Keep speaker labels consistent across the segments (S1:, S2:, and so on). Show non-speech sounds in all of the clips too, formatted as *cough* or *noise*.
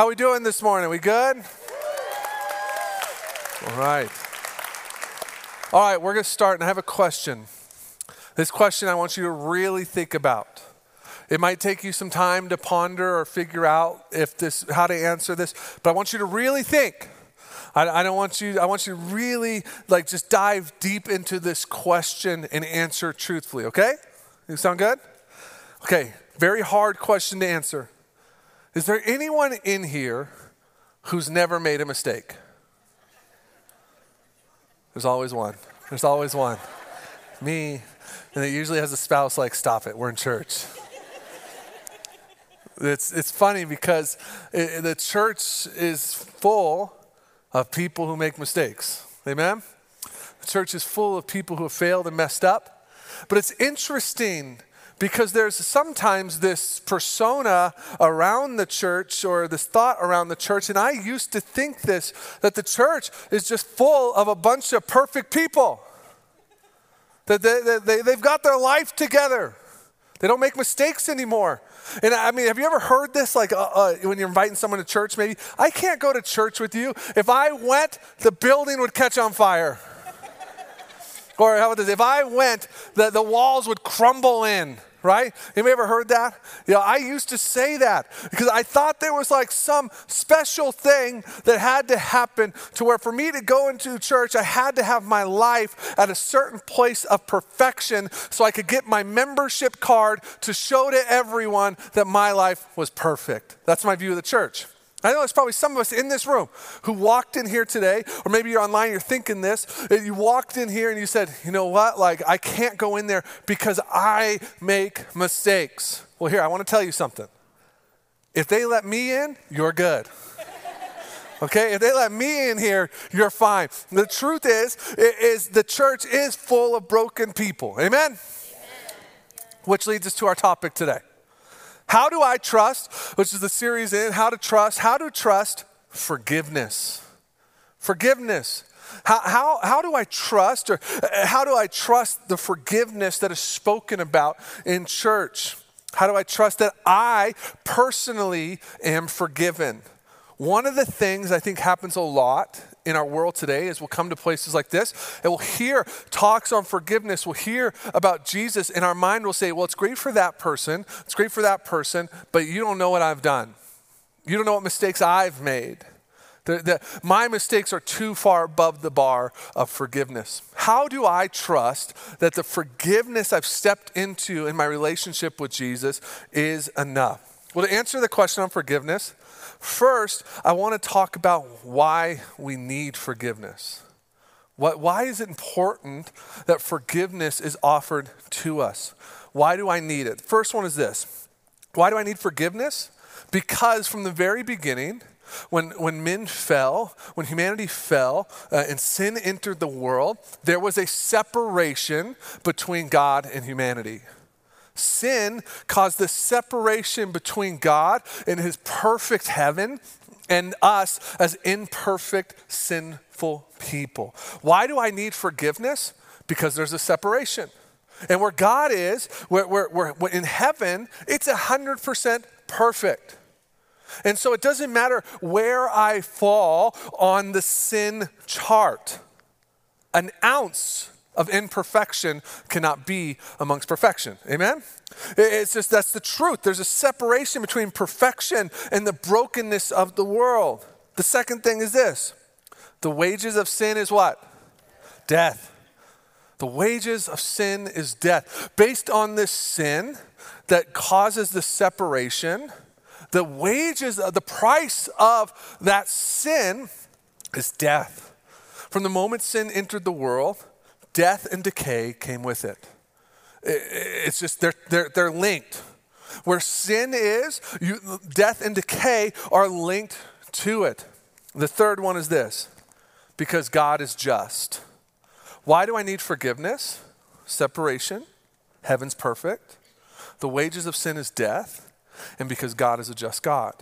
S1: How we doing this morning? We good? All right. All right, we're going to start and I have a question. This question I want you to really think about. It might take you some time to ponder or figure out if this how to answer this, but I want you to really think. I, I don't want you, I want you to really like just dive deep into this question and answer truthfully, okay? You sound good? Okay, very hard question to answer. Is there anyone in here who's never made a mistake? There's always one. There's always one. Me. And it usually has a spouse like, stop it, we're in church. It's, it's funny because it, the church is full of people who make mistakes. Amen? The church is full of people who have failed and messed up. But it's interesting because there's sometimes this persona around the church or this thought around the church, and I used to think this that the church is just full of a bunch of perfect people. That they, they, they've got their life together. They don't make mistakes anymore. And I mean, have you ever heard this? Like uh, uh, when you're inviting someone to church, maybe I can't go to church with you. If I went, the building would catch on fire. *laughs* or how about this? If I went, the, the walls would crumble in right? Anybody ever heard that? Yeah, I used to say that because I thought there was like some special thing that had to happen to where for me to go into church, I had to have my life at a certain place of perfection so I could get my membership card to show to everyone that my life was perfect. That's my view of the church. I know there's probably some of us in this room who walked in here today, or maybe you're online, you're thinking this. You walked in here and you said, you know what? Like, I can't go in there because I make mistakes. Well, here, I want to tell you something. If they let me in, you're good. Okay, if they let me in here, you're fine. The truth is, is the church is full of broken people. Amen? Amen. Which leads us to our topic today. How do I trust, which is the series in How to Trust, how to trust forgiveness. Forgiveness. How, how, how do I trust, or uh, how do I trust the forgiveness that is spoken about in church? How do I trust that I personally am forgiven? One of the things I think happens a lot in our world today is we'll come to places like this and we'll hear talks on forgiveness. We'll hear about Jesus, and our mind will say, Well, it's great for that person, it's great for that person, but you don't know what I've done. You don't know what mistakes I've made. The, the, my mistakes are too far above the bar of forgiveness. How do I trust that the forgiveness I've stepped into in my relationship with Jesus is enough? Well, to answer the question on forgiveness, First, I want to talk about why we need forgiveness. Why is it important that forgiveness is offered to us? Why do I need it? First one is this Why do I need forgiveness? Because from the very beginning, when, when men fell, when humanity fell uh, and sin entered the world, there was a separation between God and humanity. Sin caused the separation between God and his perfect heaven and us as imperfect, sinful people. Why do I need forgiveness? Because there's a separation. And where God is, where, where, where in heaven, it's 100% perfect. And so it doesn't matter where I fall on the sin chart. An ounce of imperfection cannot be amongst perfection. Amen? It's just that's the truth. There's a separation between perfection and the brokenness of the world. The second thing is this the wages of sin is what? Death. The wages of sin is death. Based on this sin that causes the separation, the wages, of the price of that sin is death. From the moment sin entered the world, death and decay came with it. It's just, they're, they're, they're linked. Where sin is, you, death and decay are linked to it. The third one is this because God is just. Why do I need forgiveness? Separation. Heaven's perfect. The wages of sin is death. And because God is a just God.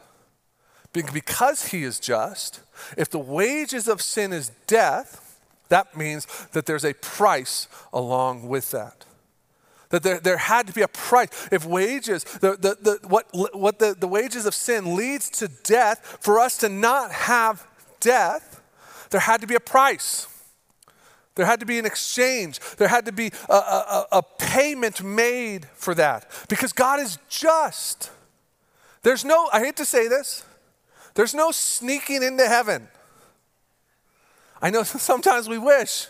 S1: Because He is just, if the wages of sin is death, that means that there's a price along with that. That there, there had to be a price. If wages, the, the, the, what, what the, the wages of sin leads to death, for us to not have death, there had to be a price. There had to be an exchange. There had to be a, a, a payment made for that because God is just. There's no, I hate to say this, there's no sneaking into heaven. I know *laughs* sometimes we wish.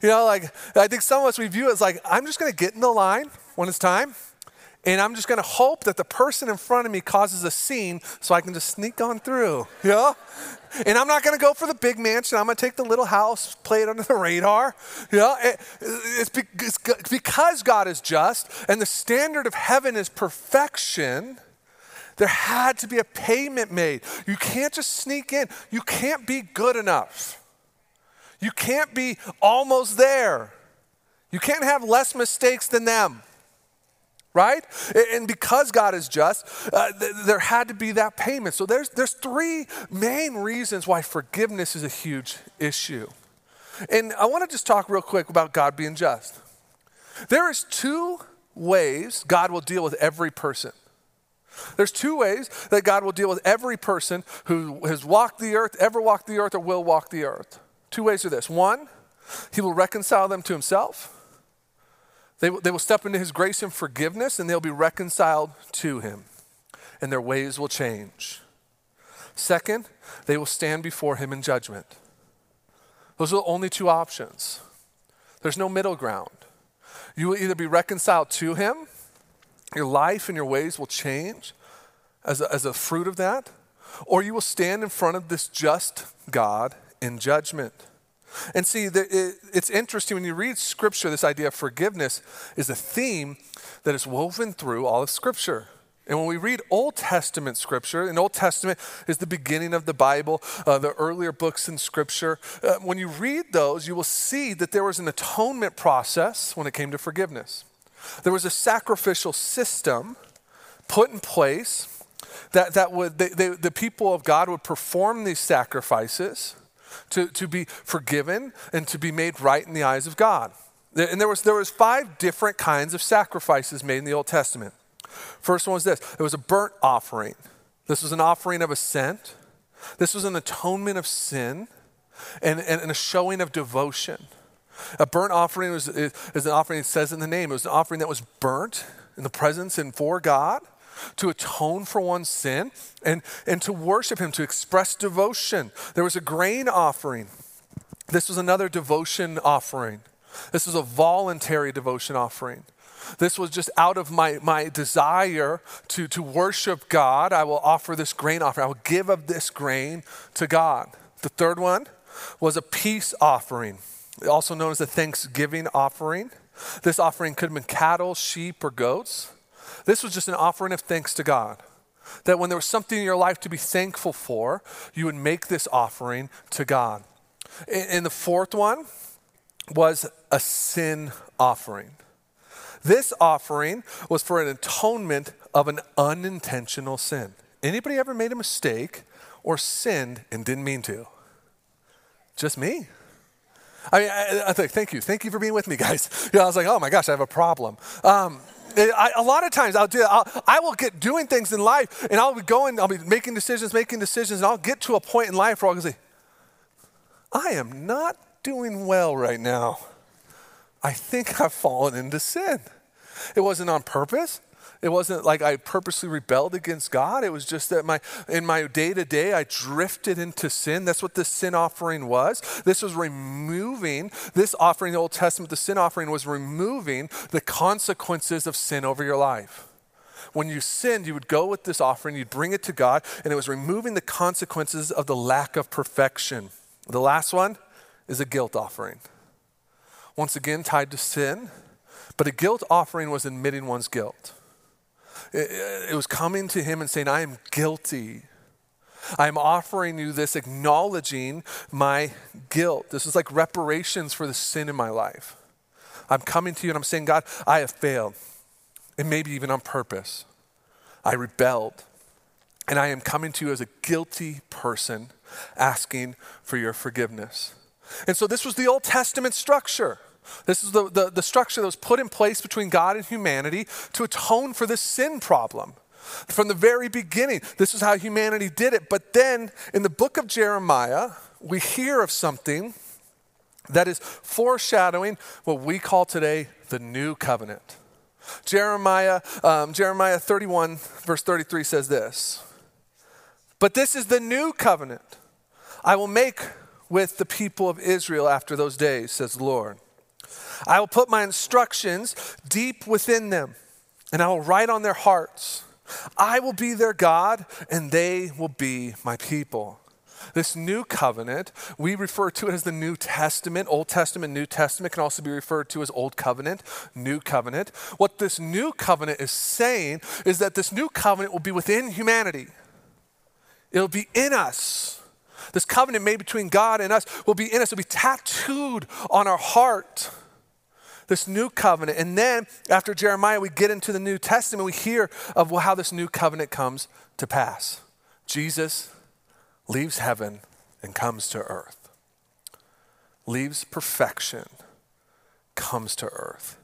S1: You know, like, I think some of us, we view it as like, I'm just going to get in the line when it's time, and I'm just going to hope that the person in front of me causes a scene so I can just sneak on through. You know? And I'm not going to go for the big mansion. I'm going to take the little house, play it under the radar. You know? It, it's, it's because God is just and the standard of heaven is perfection. There had to be a payment made. You can't just sneak in. You can't be good enough. You can't be almost there. You can't have less mistakes than them. Right? And because God is just, uh, th- there had to be that payment. So there's, there's three main reasons why forgiveness is a huge issue. And I want to just talk real quick about God being just. There is two ways God will deal with every person. There's two ways that God will deal with every person who has walked the earth, ever walked the earth, or will walk the earth. Two ways are this. One, he will reconcile them to himself. They, they will step into his grace and forgiveness, and they'll be reconciled to him, and their ways will change. Second, they will stand before him in judgment. Those are the only two options. There's no middle ground. You will either be reconciled to him, your life and your ways will change as a, as a fruit of that, or you will stand in front of this just God in judgment. And see, it's interesting when you read Scripture, this idea of forgiveness is a theme that is woven through all of Scripture. And when we read Old Testament scripture, and Old Testament is the beginning of the Bible, uh, the earlier books in scripture, uh, when you read those, you will see that there was an atonement process when it came to forgiveness. There was a sacrificial system put in place that, that would, they, they, the people of God would perform these sacrifices to, to be forgiven and to be made right in the eyes of God. And there was, there was five different kinds of sacrifices made in the Old Testament. First one was this it was a burnt offering. This was an offering of assent. This was an atonement of sin and, and, and a showing of devotion. A burnt offering was, is, an offering, it says in the name, it was an offering that was burnt in the presence and for God to atone for one's sin and, and to worship Him, to express devotion. There was a grain offering. This was another devotion offering. This was a voluntary devotion offering. This was just out of my, my desire to, to worship God. I will offer this grain offering. I will give of this grain to God. The third one was a peace offering, also known as a thanksgiving offering. This offering could have been cattle, sheep, or goats. This was just an offering of thanks to God. That when there was something in your life to be thankful for, you would make this offering to God. And the fourth one was a sin offering. This offering was for an atonement of an unintentional sin. Anybody ever made a mistake or sinned and didn't mean to? Just me. I mean, I, I think, thank you. Thank you for being with me, *laughs* guys. You know, I was like, oh my gosh, I have a problem. Um, I, a lot of times I'll do, I'll, I will get doing things in life and I'll be going, I'll be making decisions, making decisions, and I'll get to a point in life where I'll say, I am not doing well right now. I think I've fallen into sin. It wasn't on purpose. It wasn't like I purposely rebelled against God. It was just that my in my day to day I drifted into sin. That's what the sin offering was. This was removing this offering, in the Old Testament, the sin offering was removing the consequences of sin over your life. When you sinned, you would go with this offering, you'd bring it to God, and it was removing the consequences of the lack of perfection. The last one is a guilt offering. Once again, tied to sin, but a guilt offering was admitting one's guilt. It, was coming to him and saying, I am guilty. I'm offering you this, acknowledging my guilt. This is like reparations for the sin in my life. I'm coming to you and I'm saying, God, I have failed, and maybe even on purpose. I rebelled. And I am coming to you as a guilty person asking for your forgiveness. And so this was the Old Testament structure. This is the, the, the structure that was put in place between God and humanity to atone for this sin problem. From the very beginning, this is how humanity did it. But then in the book of Jeremiah, we hear of something that is foreshadowing what we call today the new covenant. Jeremiah, um, Jeremiah 31, verse 33 says this But this is the new covenant I will make with the people of Israel after those days, says the Lord. I will put my instructions deep within them, and I will write on their hearts. I will be their God, and they will be my people. This new covenant, we refer to it as the New Testament. Old Testament, New Testament can also be referred to as Old Covenant, New Covenant. What this new covenant is saying is that this new covenant will be within humanity, it'll be in us. This covenant made between God and us will be in us, it'll be tattooed on our heart this new covenant. And then after Jeremiah, we get into the New Testament, we hear of how this new covenant comes to pass. Jesus leaves heaven and comes to earth, leaves perfection, comes to earth.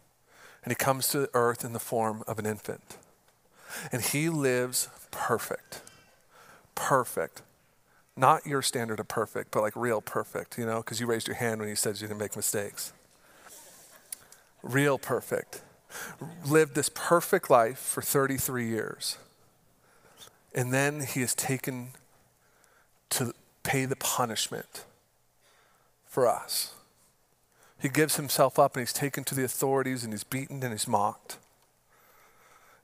S1: And he comes to earth in the form of an infant. And he lives perfect. Perfect. Not your standard of perfect, but like real perfect, you know, because you raised your hand when he said you didn't make mistakes. Real perfect. Lived this perfect life for 33 years. And then he is taken to pay the punishment for us. He gives himself up and he's taken to the authorities and he's beaten and he's mocked.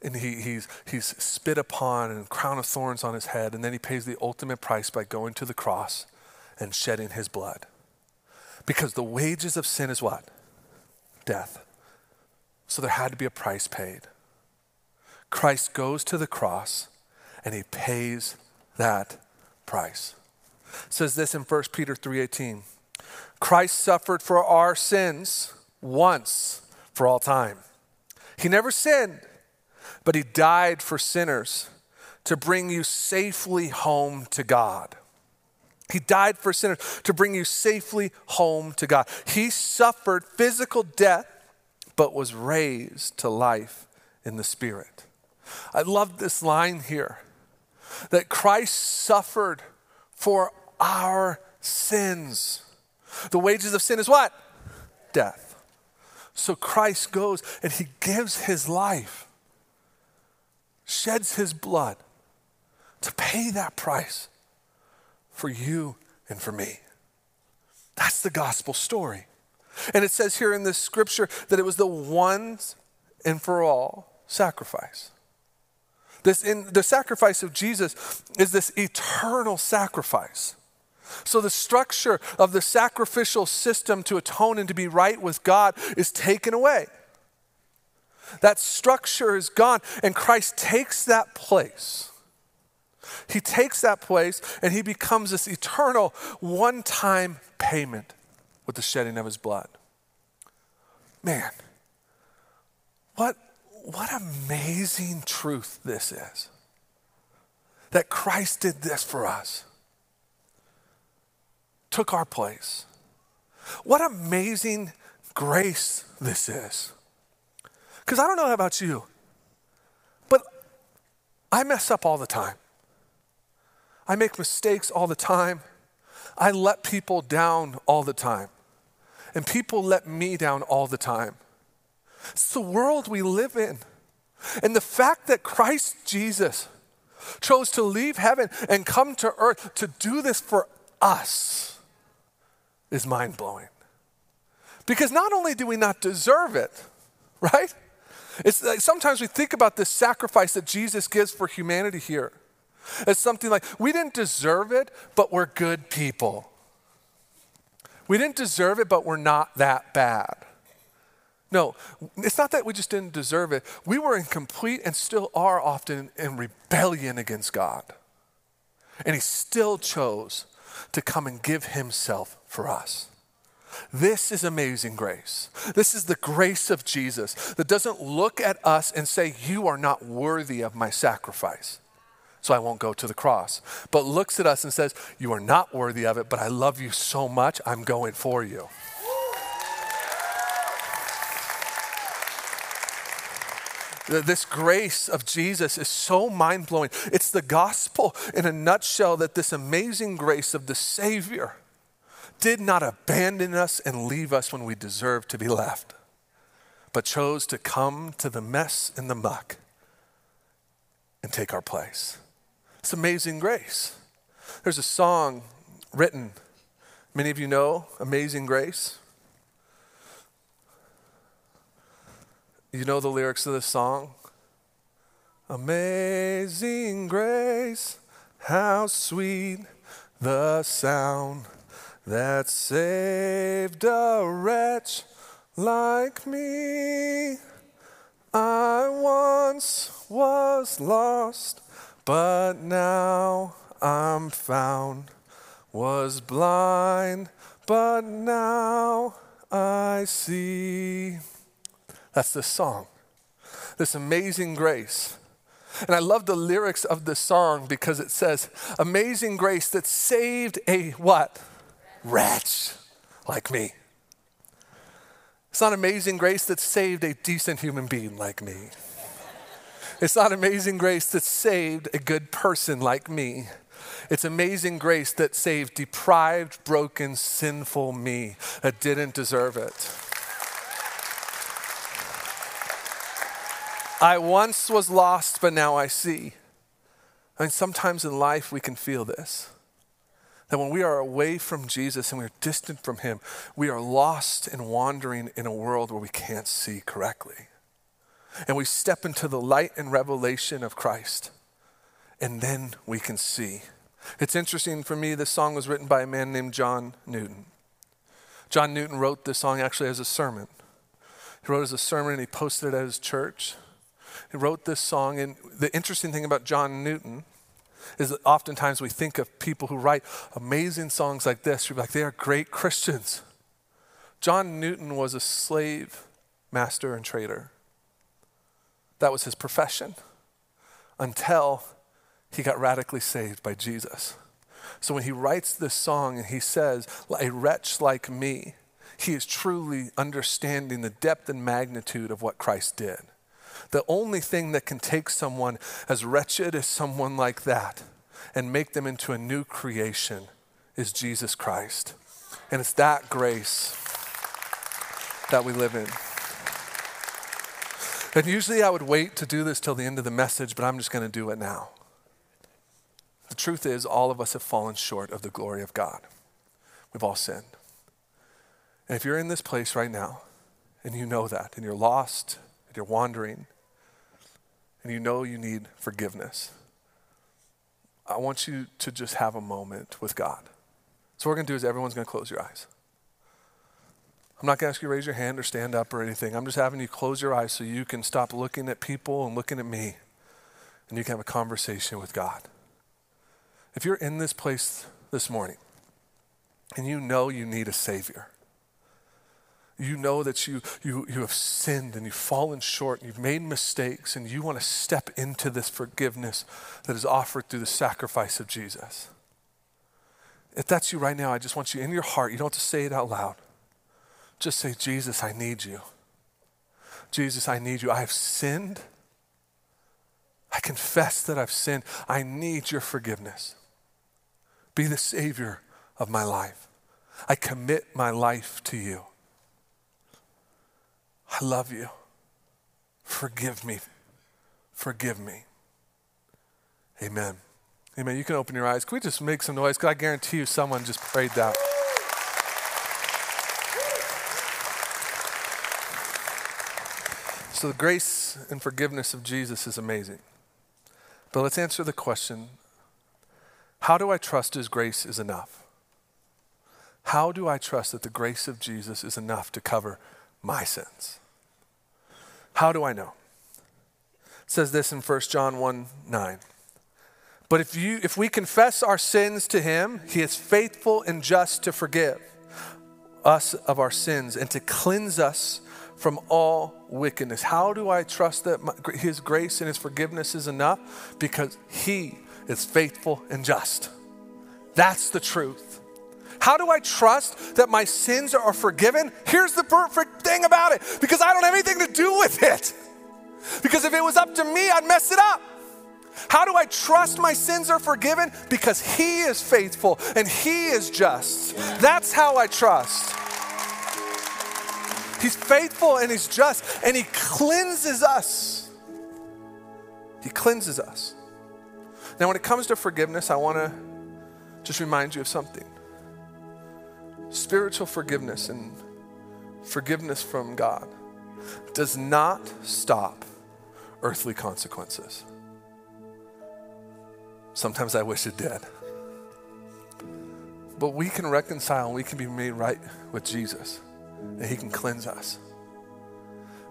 S1: And he, he's, he's spit upon and crown of thorns on his head. And then he pays the ultimate price by going to the cross and shedding his blood. Because the wages of sin is what? Death. So there had to be a price paid. Christ goes to the cross and he pays that price. It says this in 1 Peter 3:18. Christ suffered for our sins once for all time. He never sinned, but he died for sinners to bring you safely home to God. He died for sinners to bring you safely home to God. He suffered physical death, but was raised to life in the Spirit. I love this line here that Christ suffered for our sins. The wages of sin is what? Death. So Christ goes and he gives his life, sheds his blood to pay that price for you and for me. That's the gospel story. And it says here in this scripture that it was the once and for all sacrifice. This in the sacrifice of Jesus is this eternal sacrifice. So the structure of the sacrificial system to atone and to be right with God is taken away. That structure is gone, and Christ takes that place. He takes that place and he becomes this eternal one time payment with the shedding of his blood. Man, what what amazing truth this is that Christ did this for us, took our place. What amazing grace this is. Because I don't know about you, but I mess up all the time. I make mistakes all the time. I let people down all the time. And people let me down all the time. It's the world we live in. And the fact that Christ Jesus chose to leave heaven and come to earth to do this for us is mind blowing. Because not only do we not deserve it, right? It's like sometimes we think about this sacrifice that Jesus gives for humanity here as something like we didn't deserve it, but we're good people. We didn't deserve it, but we're not that bad. No, it's not that we just didn't deserve it. We were in complete and still are often in rebellion against God. And He still chose to come and give Himself for us. This is amazing grace. This is the grace of Jesus that doesn't look at us and say, You are not worthy of my sacrifice, so I won't go to the cross. But looks at us and says, You are not worthy of it, but I love you so much, I'm going for you. This grace of Jesus is so mind blowing. It's the gospel in a nutshell that this amazing grace of the Savior did not abandon us and leave us when we deserved to be left, but chose to come to the mess and the muck and take our place. It's amazing grace. There's a song written, many of you know, Amazing Grace. You know the lyrics of this song? Amazing grace, how sweet the sound that saved a wretch like me. I once was lost, but now I'm found. Was blind, but now I see. That's the song. This amazing grace. And I love the lyrics of the song because it says, Amazing grace that saved a what? Wretch like me. It's not amazing grace that saved a decent human being like me. It's not amazing grace that saved a good person like me. It's amazing grace that saved deprived, broken, sinful me that didn't deserve it. I once was lost, but now I see. I mean, sometimes in life we can feel this. That when we are away from Jesus and we're distant from Him, we are lost and wandering in a world where we can't see correctly. And we step into the light and revelation of Christ, and then we can see. It's interesting for me, this song was written by a man named John Newton. John Newton wrote this song actually as a sermon. He wrote as a sermon and he posted it at his church. He wrote this song, and the interesting thing about John Newton is that oftentimes we think of people who write amazing songs like this, you're like, they are great Christians. John Newton was a slave master and trader. That was his profession until he got radically saved by Jesus. So when he writes this song and he says, A wretch like me, he is truly understanding the depth and magnitude of what Christ did. The only thing that can take someone as wretched as someone like that and make them into a new creation is Jesus Christ. And it's that grace that we live in. And usually I would wait to do this till the end of the message, but I'm just going to do it now. The truth is, all of us have fallen short of the glory of God. We've all sinned. And if you're in this place right now, and you know that, and you're lost, and you're wandering, and you know you need forgiveness, I want you to just have a moment with God. So, what we're going to do is everyone's going to close your eyes. I'm not going to ask you to raise your hand or stand up or anything. I'm just having you close your eyes so you can stop looking at people and looking at me and you can have a conversation with God. If you're in this place this morning and you know you need a Savior, you know that you, you, you have sinned and you've fallen short and you've made mistakes and you want to step into this forgiveness that is offered through the sacrifice of Jesus. If that's you right now, I just want you in your heart, you don't have to say it out loud. Just say, Jesus, I need you. Jesus, I need you. I have sinned. I confess that I've sinned. I need your forgiveness. Be the Savior of my life. I commit my life to you. I love you. Forgive me. Forgive me. Amen. Amen. You can open your eyes. Can we just make some noise? Because I guarantee you someone just prayed that. So, the grace and forgiveness of Jesus is amazing. But let's answer the question how do I trust His grace is enough? How do I trust that the grace of Jesus is enough to cover my sins? How do I know? It says this in 1 John 1 9. But if, you, if we confess our sins to him, he is faithful and just to forgive us of our sins and to cleanse us from all wickedness. How do I trust that my, his grace and his forgiveness is enough? Because he is faithful and just. That's the truth. How do I trust that my sins are forgiven? Here's the perfect thing about it because I don't have anything to do with it. Because if it was up to me, I'd mess it up. How do I trust my sins are forgiven? Because He is faithful and He is just. That's how I trust. He's faithful and He's just, and He cleanses us. He cleanses us. Now, when it comes to forgiveness, I want to just remind you of something spiritual forgiveness and forgiveness from God does not stop earthly consequences. Sometimes I wish it did. But we can reconcile and we can be made right with Jesus, and He can cleanse us.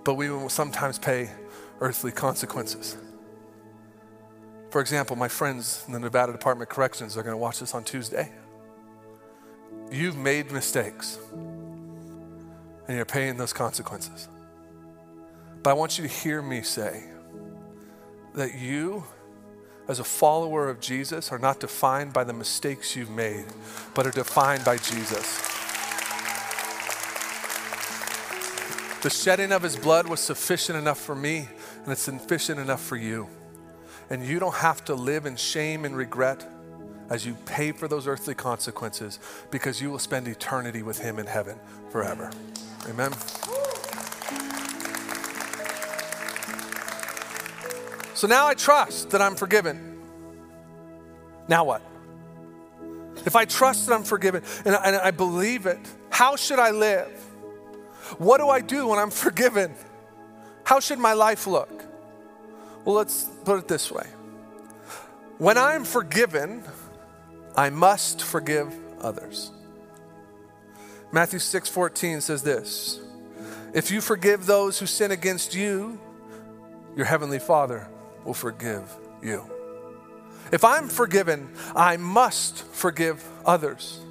S1: But we will sometimes pay earthly consequences. For example, my friends in the Nevada Department of Corrections are going to watch this on Tuesday. You've made mistakes, and you're paying those consequences. But I want you to hear me say that you, as a follower of Jesus, are not defined by the mistakes you've made, but are defined by Jesus. The shedding of his blood was sufficient enough for me, and it's sufficient enough for you. And you don't have to live in shame and regret as you pay for those earthly consequences because you will spend eternity with him in heaven forever. Amen. So now I trust that I'm forgiven. Now what? If I trust that I'm forgiven and I, and I believe it, how should I live? What do I do when I'm *laughs* forgiven? How should my life look? Well, let's put it this way when I'm forgiven, I must forgive others. Matthew 6 14 says this If you forgive those who sin against you, your heavenly Father will forgive you. If I'm forgiven, I must forgive others.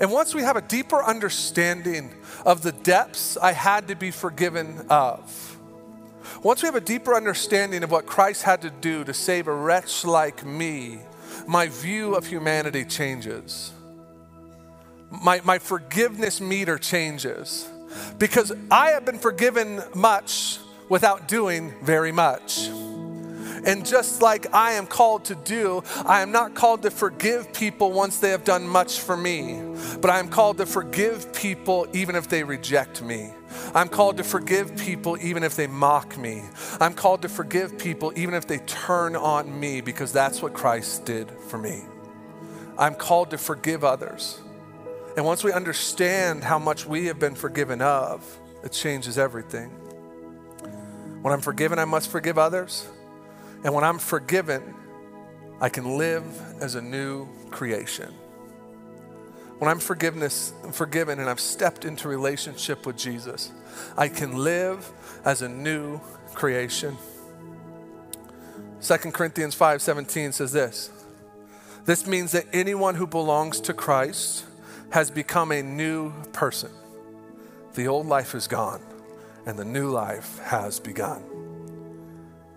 S1: And once we have a deeper understanding of the depths I had to be forgiven of, once we have a deeper understanding of what Christ had to do to save a wretch like me, my view of humanity changes. My, my forgiveness meter changes because I have been forgiven much without doing very much. And just like I am called to do, I am not called to forgive people once they have done much for me, but I am called to forgive people even if they reject me. I'm called to forgive people even if they mock me. I'm called to forgive people even if they turn on me because that's what Christ did for me. I'm called to forgive others. And once we understand how much we have been forgiven of, it changes everything. When I'm forgiven, I must forgive others. And when I'm forgiven, I can live as a new creation. When I'm forgiveness, forgiven and I've stepped into relationship with Jesus, I can live as a new creation. 2 Corinthians 5:17 says this. This means that anyone who belongs to Christ has become a new person. The old life is gone and the new life has begun.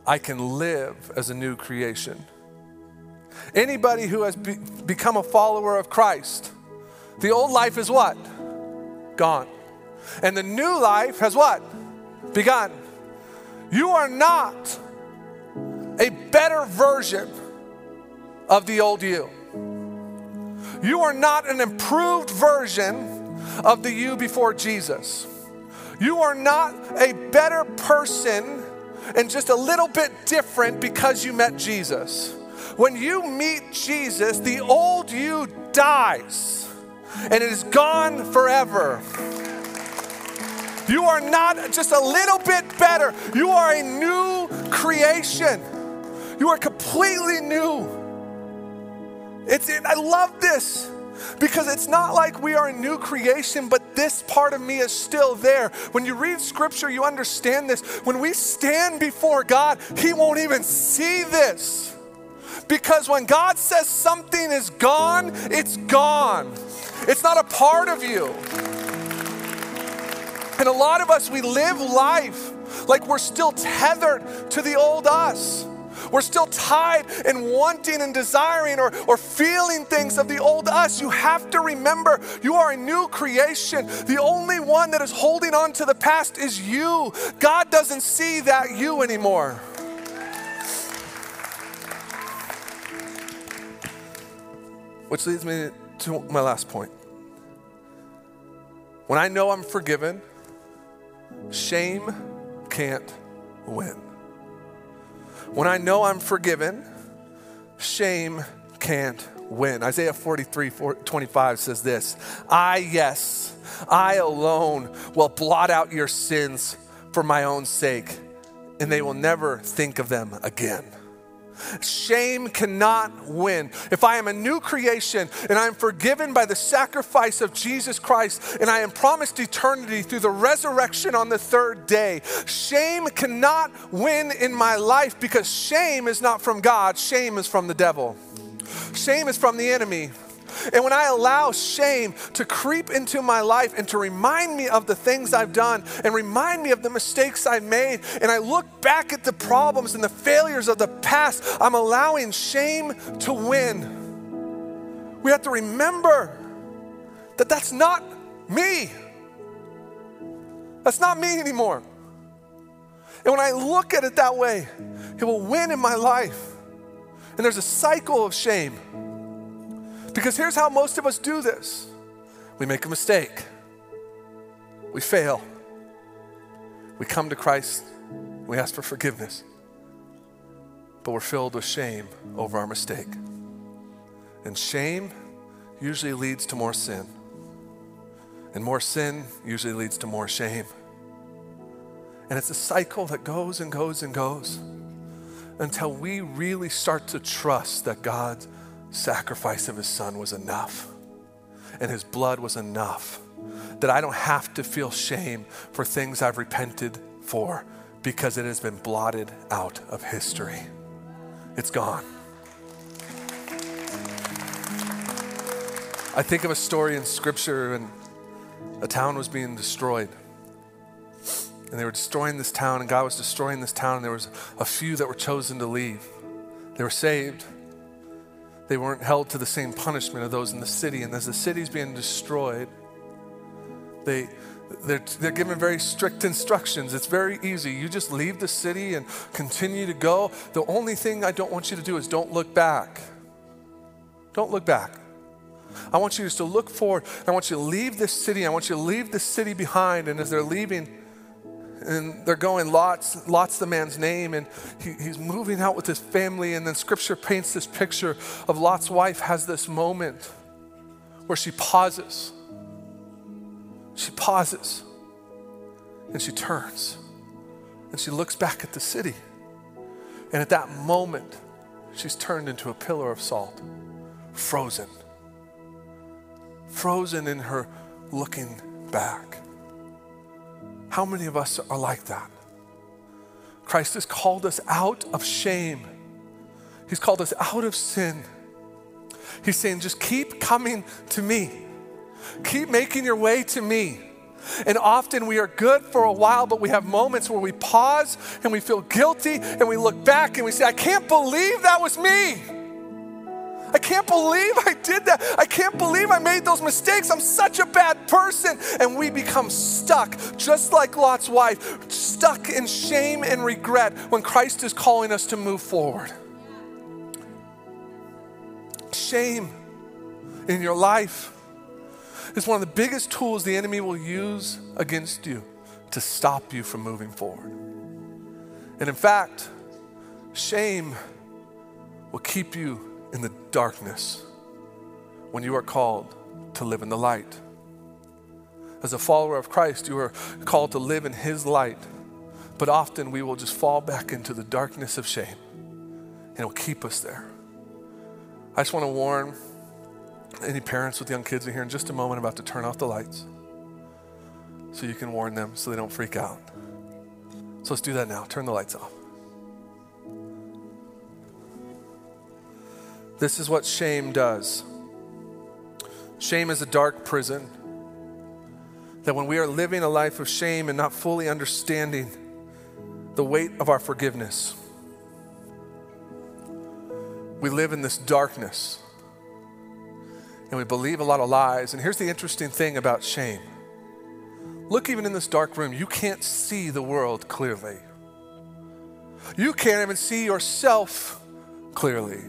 S1: I can live as a new creation. Anybody who has be- become a follower of Christ, the old life is what? Gone. And the new life has what? Begun. You are not a better version of the old you. You are not an improved version of the you before Jesus. You are not a better person and just a little bit different because you met Jesus. When you meet Jesus, the old you dies and it is gone forever. You are not just a little bit better, you are a new creation. You are completely new. It's, it, I love this because it's not like we are a new creation, but this part of me is still there. When you read scripture, you understand this. When we stand before God, He won't even see this. Because when God says something is gone, it's gone. It's not a part of you. And a lot of us, we live life like we're still tethered to the old us. We're still tied in wanting and desiring or, or feeling things of the old us. You have to remember you are a new creation. The only one that is holding on to the past is you. God doesn't see that you anymore. Which leads me to my last point. When I know I'm forgiven, shame can't win. When I know I'm forgiven, shame can't win. Isaiah 43 25 says this I, yes, I alone will blot out your sins for my own sake, and they will never think of them again. Shame cannot win. If I am a new creation and I am forgiven by the sacrifice of Jesus Christ and I am promised eternity through the resurrection on the third day, shame cannot win in my life because shame is not from God, shame is from the devil. Shame is from the enemy. And when I allow shame to creep into my life and to remind me of the things I've done and remind me of the mistakes I've made, and I look back at the problems and the failures of the past, I'm allowing shame to win. We have to remember that that's not me. That's not me anymore. And when I look at it that way, it will win in my life. And there's a cycle of shame. Because here's how most of us do this we make a mistake, we fail, we come to Christ, we ask for forgiveness, but we're filled with shame over our mistake. And shame usually leads to more sin. And more sin usually leads to more shame. And it's a cycle that goes and goes and goes until we really start to trust that God's sacrifice of his son was enough and his blood was enough that I don't have to feel shame for things I've repented for because it has been blotted out of history. It's gone. I think of a story in scripture and a town was being destroyed. And they were destroying this town, and God was destroying this town, and there was a few that were chosen to leave. They were saved, they weren't held to the same punishment of those in the city. And as the city's being destroyed, they, they're, they're given very strict instructions. It's very easy. You just leave the city and continue to go. The only thing I don't want you to do is don't look back. Don't look back. I want you just to look forward. I want you to leave this city. I want you to leave the city behind. And as they're leaving, and they're going Lot's, Lot's the man's name, and he, he's moving out with his family. And then scripture paints this picture of Lot's wife has this moment where she pauses. She pauses and she turns and she looks back at the city. And at that moment, she's turned into a pillar of salt, frozen. Frozen in her looking back. How many of us are like that? Christ has called us out of shame. He's called us out of sin. He's saying, just keep coming to me. Keep making your way to me. And often we are good for a while, but we have moments where we pause and we feel guilty and we look back and we say, I can't believe that was me. I can't believe I did that. I can't believe I made those mistakes. I'm such a bad person. And we become stuck, just like Lot's wife, stuck in shame and regret when Christ is calling us to move forward. Shame in your life is one of the biggest tools the enemy will use against you to stop you from moving forward. And in fact, shame will keep you in the darkness when you are called to live in the light. As a follower of Christ, you are called to live in His light, but often we will just fall back into the darkness of shame and it'll keep us there. I just want to warn any parents with young kids in here in just a moment about to turn off the lights so you can warn them so they don't freak out. So let's do that now. Turn the lights off. This is what shame does. Shame is a dark prison. That when we are living a life of shame and not fully understanding the weight of our forgiveness, we live in this darkness and we believe a lot of lies. And here's the interesting thing about shame look, even in this dark room, you can't see the world clearly. You can't even see yourself clearly.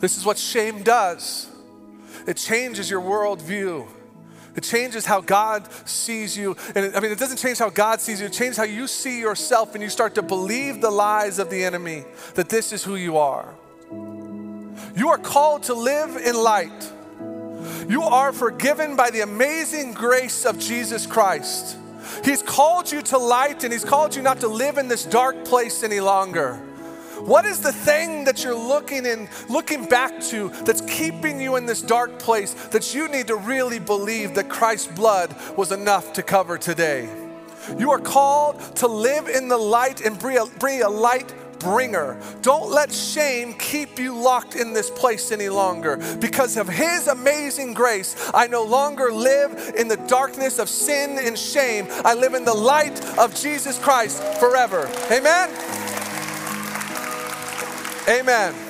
S1: This is what shame does it changes your worldview. It changes how God sees you. And it, I mean, it doesn't change how God sees you, it changes how you see yourself, and you start to believe the lies of the enemy that this is who you are. You are called to live in light. You are forgiven by the amazing grace of Jesus Christ. He's called you to light and He's called you not to live in this dark place any longer. What is the thing that you're looking in, looking back to that's keeping you in this dark place that you need to really believe that Christ's blood was enough to cover today? You are called to live in the light and bring a, bring a light bringer. Don't let shame keep you locked in this place any longer. Because of His amazing grace, I no longer live in the darkness of sin and shame. I live in the light of Jesus Christ forever. Amen. Amen.